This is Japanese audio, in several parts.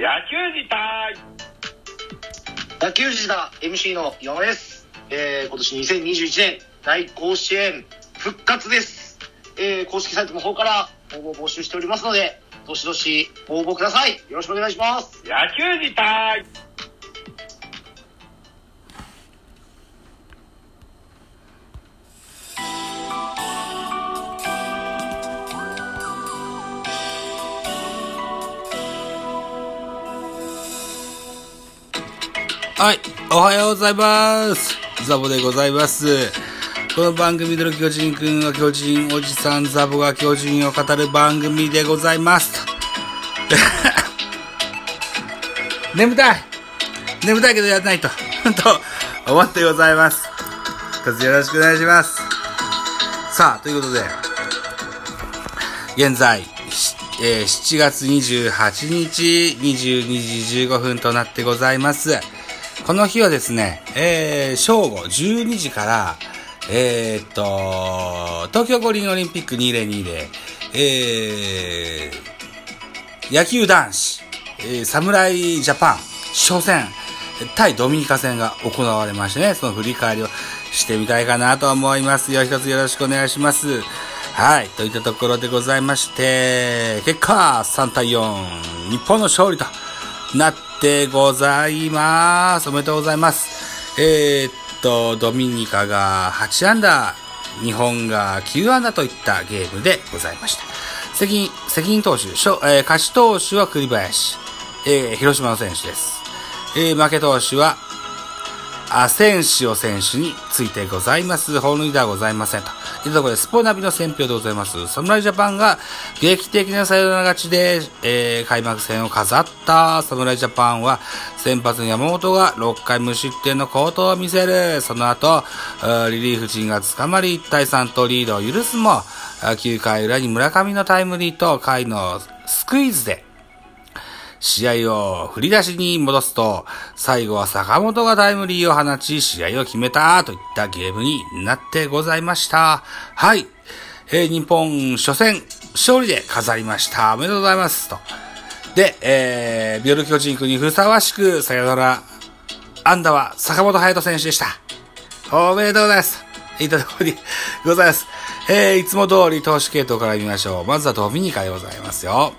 野球自体。野球児だ MC の山です、えー、今年2021年大甲子園復活です、えー、公式サイトの方から応募を募集しておりますのでどしどし応募ください。よろしくお願いします。野球自体はい、おはようございます。ザボでございます。この番組での巨人くんは巨人おじさんザボが巨人を語る番組でございます。眠たい眠たいけどやらないと、と思ってございます。一つよろしくお願いします。さあ、ということで、現在、えー7月28日22時15分となってございます。この日はですね、えー正午12時から、えーっと、東京五輪オリンピック2020、えー野球男子、えー侍ジャパン初戦、対ドミニカ戦が行われましてね、その振り返りをしてみたいかなと思いますよ。一つよろしくお願いします。はい。といったところでございまして、結果、3対4、日本の勝利となってございます。おめでとうございます。えーっと、ドミニカが8アンダー、日本が9アンダーといったゲームでございました。責任、責任投手、勝えー勝ち投手は栗林、えー広島の選手です。えー負け投手は、アセンシオ選手についてございます。本塁打はございませんと。いうところで、スポナビの選評でございます。侍ジャパンが劇的なサヨナラ勝ちで、えー開幕戦を飾った侍ジャパンは、先発の山本が6回無失点の好投を見せる。その後、リリーフ陣が捕まり1対3とリードを許すも、9回裏に村上のタイムリーと回のスクイズで、試合を振り出しに戻すと、最後は坂本がタイムリーを放ち、試合を決めたといったゲームになってございました。はい。えー日本初戦勝利で飾りました。おめでとうございます。と。で、えー、ビオル巨人区にふさわしく、さよなら、安打は坂本隼人選手でした。おめでとうございます。いたとこにございます。えー、いつも通り投手系統から見ましょう。まずはドミニカでございますよ。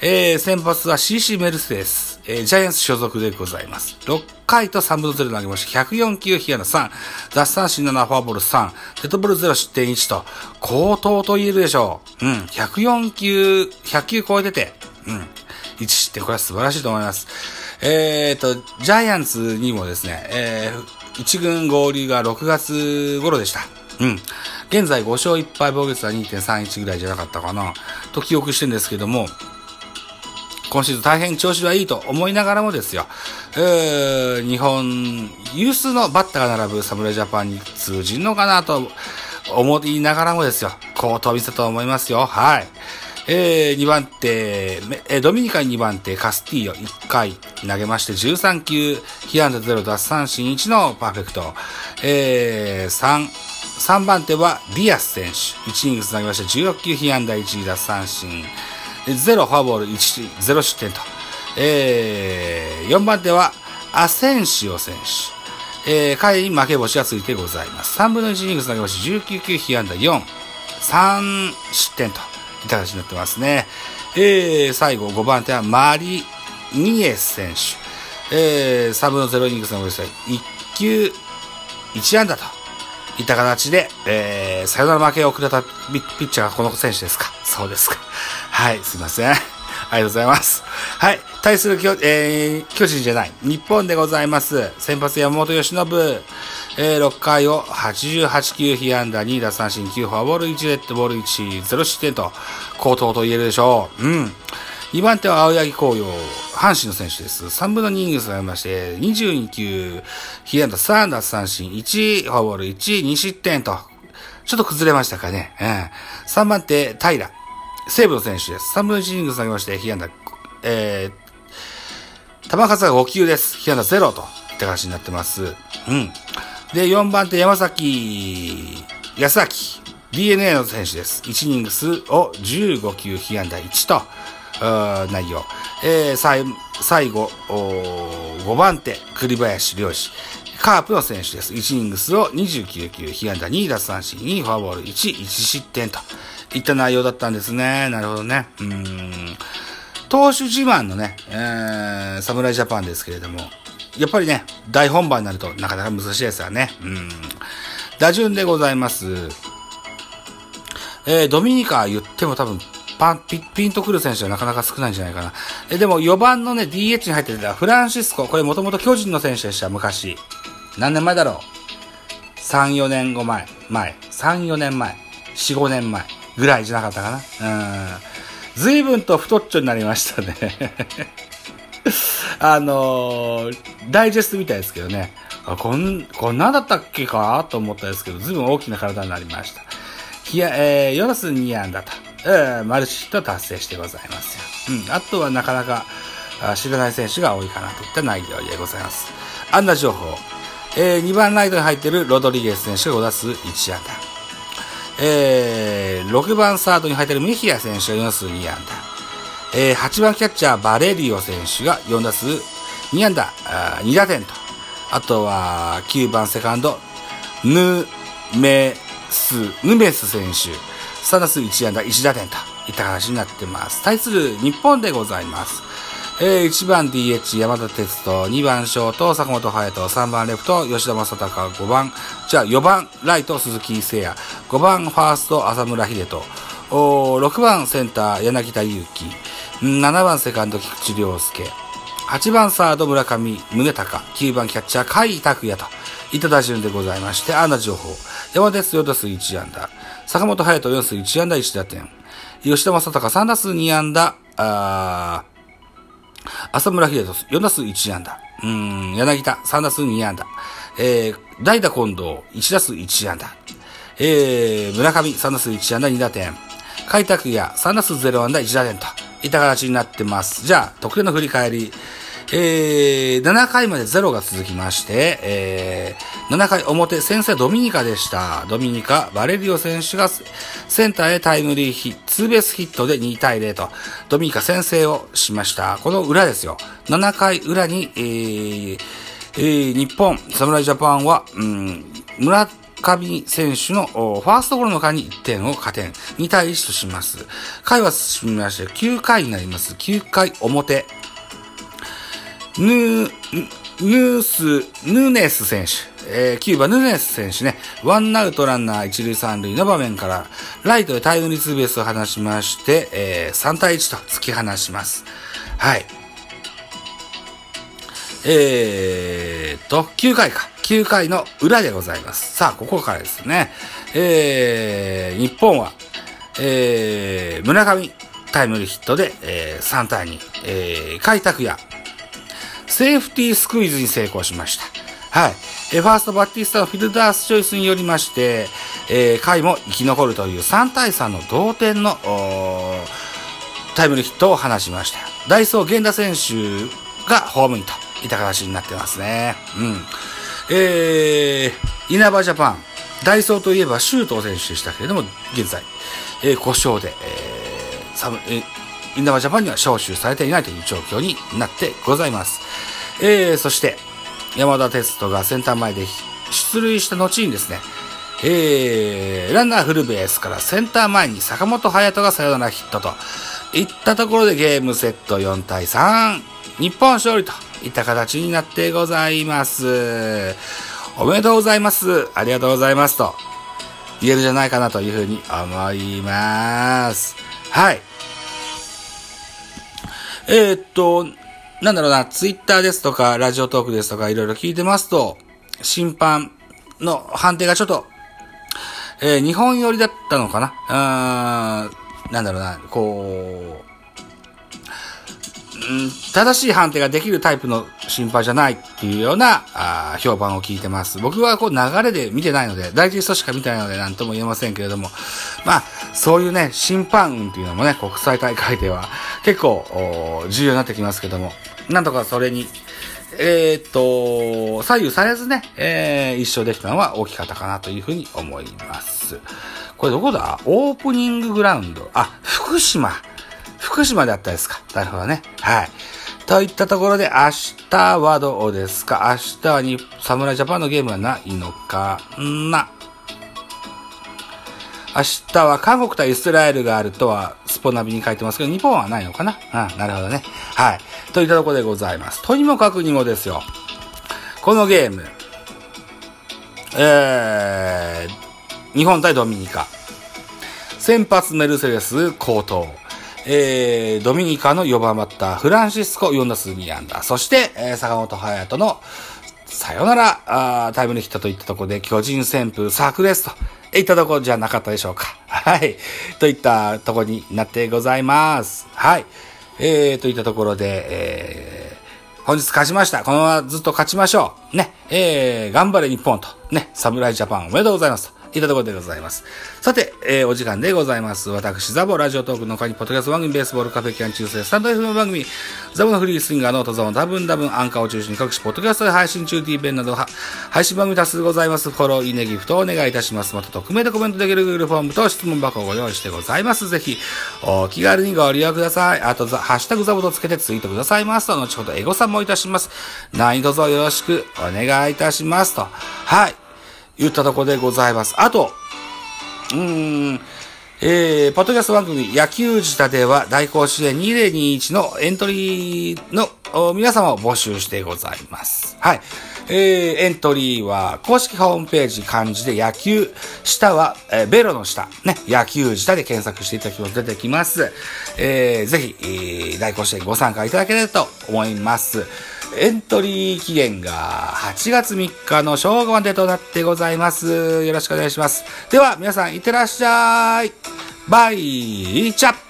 えー、先発は CC メルセデス、えー、ジャイアンツ所属でございます。6回と3分の0投げまして、104球、被安打3、奪三振7、フォアボール3、デッドボール0、失点1と、高騰と言えるでしょう。うん、104球、100球超えてて、うん、1失点、これは素晴らしいと思います。えーと、ジャイアンツにもですね、えー、1軍合流が6月頃でした。うん。現在5勝1敗防御率は2.31ぐらいじゃなかったかな、と記憶してるんですけども、今シーズン大変調子はいいと思いながらもですよ、えー日本有数のバッターが並ぶ侍ジャパンに通じるのかなと思いながらもですよ、好投を見せたと思いますよ。はい。えー、2番手、えードミニカの2番手、カスティーヨ1回投げまして13球、被安打0、奪三振1のパーフェクト。えー、3、3番手はディアス選手。1イニングス投げまして16球、被安打1、奪三振。ゼロフォアボール1、ゼロ失点と。えー、4番手はアセンシオ選手。えー、回に負け星がついてございます。3分の1イニングス投げまして19球、被安打4、3失点といった形になってますね。えー、最後5番手はマリニエス選手。えー、3分の0イニングス投げまして1球、1安打といった形で、えー、サヨナラ負けをくれたピッチャーがこの選手ですかそうですか。はい、すいません。ありがとうございます。はい、対する巨,、えー、巨人じゃない、日本でございます。先発山本由伸、えー、6回を88球被安打2打三振9フォアボール1レッドボール1、0失点と、高騰と言えるでしょう。うん。2番手は青柳紅葉、阪神の選手です。3分の2イニングスがありまして、22球、被安打3奪三振1、フォアボール1、2失点と、ちょっと崩れましたかね。うん。3番手、平。西武の選手です。3分の1ニングス投げまして、被安打、えー、球数が5球です。被安打0とった形になってます。うん。で、4番手、山崎康明。DNA の選手です。1イニングスを15球被安打1と内容。えー、最後、お5番手、栗林良志。カープの選手です。1イニングスを29球、被安打2奪三振2、フォアボール1、1失点といった内容だったんですね。なるほどね。うん。投手自慢のね、えー、侍ジャパンですけれども、やっぱりね、大本番になるとなかなか難しいですよね。うん。打順でございます。えー、ドミニカ言っても多分、パン、ピッピンとくる選手はなかなか少ないんじゃないかな。え、でも4番のね、DH に入ってたフランシスコ、これもともと巨人の選手でした、昔。何年前だろう ?3、4年後前。前。3、4年前。4、5年前。ぐらいじゃなかったかな。うん。随分と太っちょになりましたね。あのー、ダイジェストみたいですけどね。こん、こんなだったっけか？と思ったんですけど、随分大きな体になりました。ひや、えー、ヨナス2安だと、えー、マルチヒット達成してございますよ。うん。あとはなかなか、知らない選手が多いかなといった内容でございます。安打情報。えー、2番ライトに入っているロドリゲス選手が5打数1安打。えー、6番サードに入っているメヒア選手が4打数2安打。えー、8番キャッチャーバレリオ選手が4打数2安打、あ2打点と。あとは、9番セカンド、ヌメス、ヌメス選手、3打数1安打1打点といった形になってます。対する日本でございます。えー、1番 DH 山田哲人、2番ショート坂本隼人、3番レフト吉田正尚、5番、じゃあ4番ライト鈴木誠也、5番ファースト浅村秀人、お6番センター柳田悠岐、7番セカンド菊池涼介、8番サード村上宗隆、9番キャッチャー甲斐拓也といた打順でございまして、安打情報。山田哲4打数1安打。坂本隼人4打数1安打1打点。吉田正尚3打数2安打。あー浅村秀人4打数1安打。うん、柳田3打数2安打。えー、代打近藤1打数1安打。えー、村上3打数1安打2打点。開拓也3打数0安打1打点といった形になってます。じゃあ、得点の振り返り。えー、7回まで0が続きまして、えー、7回表、先制ドミニカでした。ドミニカ、バレリオ選手がセンターへタイムリーヒット、ツーベースヒットで2対0と、ドミニカ先制をしました。この裏ですよ。7回裏に、えー、えー、日本、侍ジャパンは、うん、村上選手のファーストゴロの間に1点を加点。2対1とします。回は進みまして、9回になります。9回表。ヌー、ヌース、ヌネス選手。えー、9番ヌネス選手ね。ワンアウトランナー1塁3塁の場面から、ライトでタイムリーツーベースを放しまして、えー、3対1と突き放します。はい。えーと、9回か。9回の裏でございます。さあ、ここからですね。えー、日本は、えー、村上タイムリーヒットで、えー、3対2。えー、開拓也、セーフティースクイズに成功しました。はい。え、ファーストバッティスタのフィルダースチョイスによりまして、えー、回も生き残るという3対3の同点の、タイムリーヒットを放ちました。ダイソー源田選手がホームインといった形になってますね。うん。えー、稲葉ジャパン、ダイソーといえば周東選手でしたけれども、現在、えー、故障で、えー、サム、えー、稲葉ジャパンには招集されていないという状況になってございます。えー、そして、山田哲人がセンター前で出塁した後にですね、えー、ランナーフルベースからセンター前に坂本隼人がサヨナラヒットといったところでゲームセット4対3、日本勝利といった形になってございます。おめでとうございます。ありがとうございますと言えるんじゃないかなというふうに思います。はい。えー、っと、なんだろうな、ツイッターですとか、ラジオトークですとか、いろいろ聞いてますと、審判の判定がちょっと、えー日本寄りだったのかな？うーんなんだろうな、こう、正しい判定ができるタイプの審判じゃないっていうようなあ評判を聞いてます。僕はこう流れで見てないので、ダイジェストしか見てないので何とも言えませんけれども、まあ、そういうね、審判運っていうのもね、国際大会では結構重要になってきますけども、なんとかそれに、えーっと、左右されずね、えー、一勝できたのは大きかったかなというふうに思います。これどこだ？オープニンググラウンド。あ、福島。福島であったですか。なるほどね。はい。といったところで、明日はどうですか？明日はに、侍ジャパンのゲームはないのかな明日は韓国対イスラエルがあるとは、スポナビに書いてますけど、日本はないのかな？うん、なるほどね。はい。といったところでございます。とにもかくにもですよ。このゲーム、えー、日本対ドミニカ。先発メルセデス高騰。えー、ドミニカの4番バッター、フランシスコ4打数2安打。そして、えー、坂本隼人のさよならあタイムリーヒットといったところで、巨人旋風炸裂といったところじゃなかったでしょうか。はい。といったところになってございます。はい。えー、といったところで、えー、本日勝ちました。このままずっと勝ちましょう。ね。えー、頑張れ日本と。ね。侍ジャパンおめでとうございます。いたところでございます。さて、えー、お時間でございます。私、ザボラジオトークの他に、ポッドキャスト番組、ベースボールカフェキャン中世、スタンド FM 番組、ザボのフリースインガーのトザボの多分多分アンカーを中心に各種ポッドキャストで配信中 D 弁など、配信番組多数ございます。フォロー、いいね、ギフトをお願いいたします。また、匿名でコメントできる Google フォームと質問箱をご用意してございます。ぜひ、お気軽にご利用ください。あと、ハッシュタグザボとつけてツイートくださいますと、後ほどエゴサもいたします。何卒よろしくお願いいたしますと。はい。言ったとこでございます。あと、うーん、えー、ポッドキャスト番組野球自体では大甲子園2021のエントリーの皆様を募集してございます。はい。えー、エントリーは公式ホームページ漢字で野球、下は、えー、ベロの下、ね、野球自体で検索していただきます出てきます。えー、ぜひ、えー、大甲子園ご参加いただければと思います。エントリー期限が8月3日の正午までとなってございます。よろしくお願いします。では、皆さん、いってらっしゃい。バイチャ